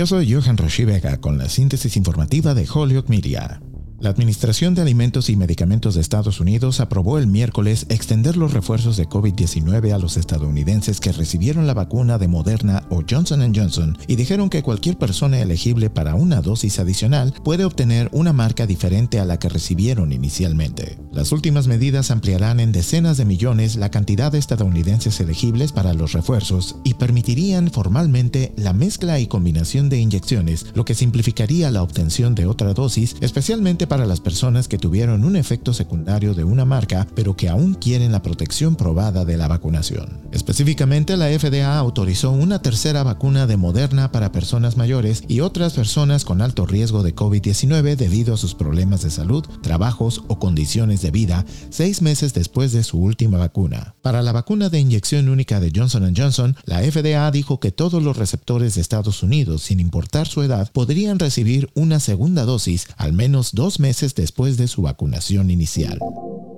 Yo soy Johan Roshi Vega con la síntesis informativa de Holyoke Media. La Administración de Alimentos y Medicamentos de Estados Unidos aprobó el miércoles extender los refuerzos de COVID-19 a los estadounidenses que recibieron la vacuna de Moderna o Johnson Johnson y dijeron que cualquier persona elegible para una dosis adicional puede obtener una marca diferente a la que recibieron inicialmente. Las últimas medidas ampliarán en decenas de millones la cantidad de estadounidenses elegibles para los refuerzos y permitirían formalmente la mezcla y combinación de inyecciones, lo que simplificaría la obtención de otra dosis, especialmente para las personas que tuvieron un efecto secundario de una marca pero que aún quieren la protección probada de la vacunación. Específicamente, la FDA autorizó una tercera vacuna de Moderna para personas mayores y otras personas con alto riesgo de COVID-19 debido a sus problemas de salud, trabajos o condiciones de vida seis meses después de su última vacuna. Para la vacuna de inyección única de Johnson Johnson, la FDA dijo que todos los receptores de Estados Unidos, sin importar su edad, podrían recibir una segunda dosis al menos dos meses después de su vacunación inicial.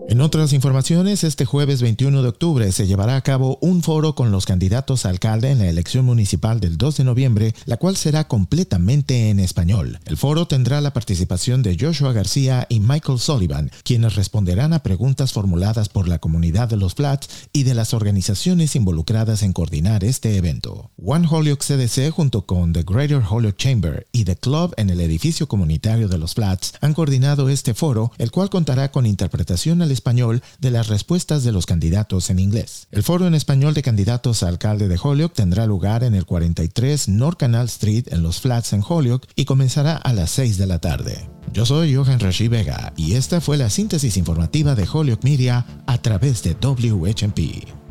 En otras informaciones, este jueves 21 de octubre se llevará a cabo un foro con los candidatos a alcalde en la elección municipal del 2 de noviembre, la cual será completamente en español. El foro tendrá la participación de Joshua García y Michael Sullivan, quienes responderán a preguntas formuladas por la comunidad de los Flats y de las organizaciones involucradas en coordinar este evento. One Holyoke CDC junto con The Greater Holyoke Chamber y The Club en el edificio comunitario de los Flats han coordinado este foro, el cual contará con interpretación al español de las respuestas de los candidatos en inglés. El foro en español de candidatos a alcalde de Holyoke tendrá lugar en el 43 North Canal Street en los Flats en Holyoke y comenzará a las 6 de la tarde. Yo soy Johan Rashi Vega y esta fue la síntesis informativa de Holyoke Media a través de WHMP.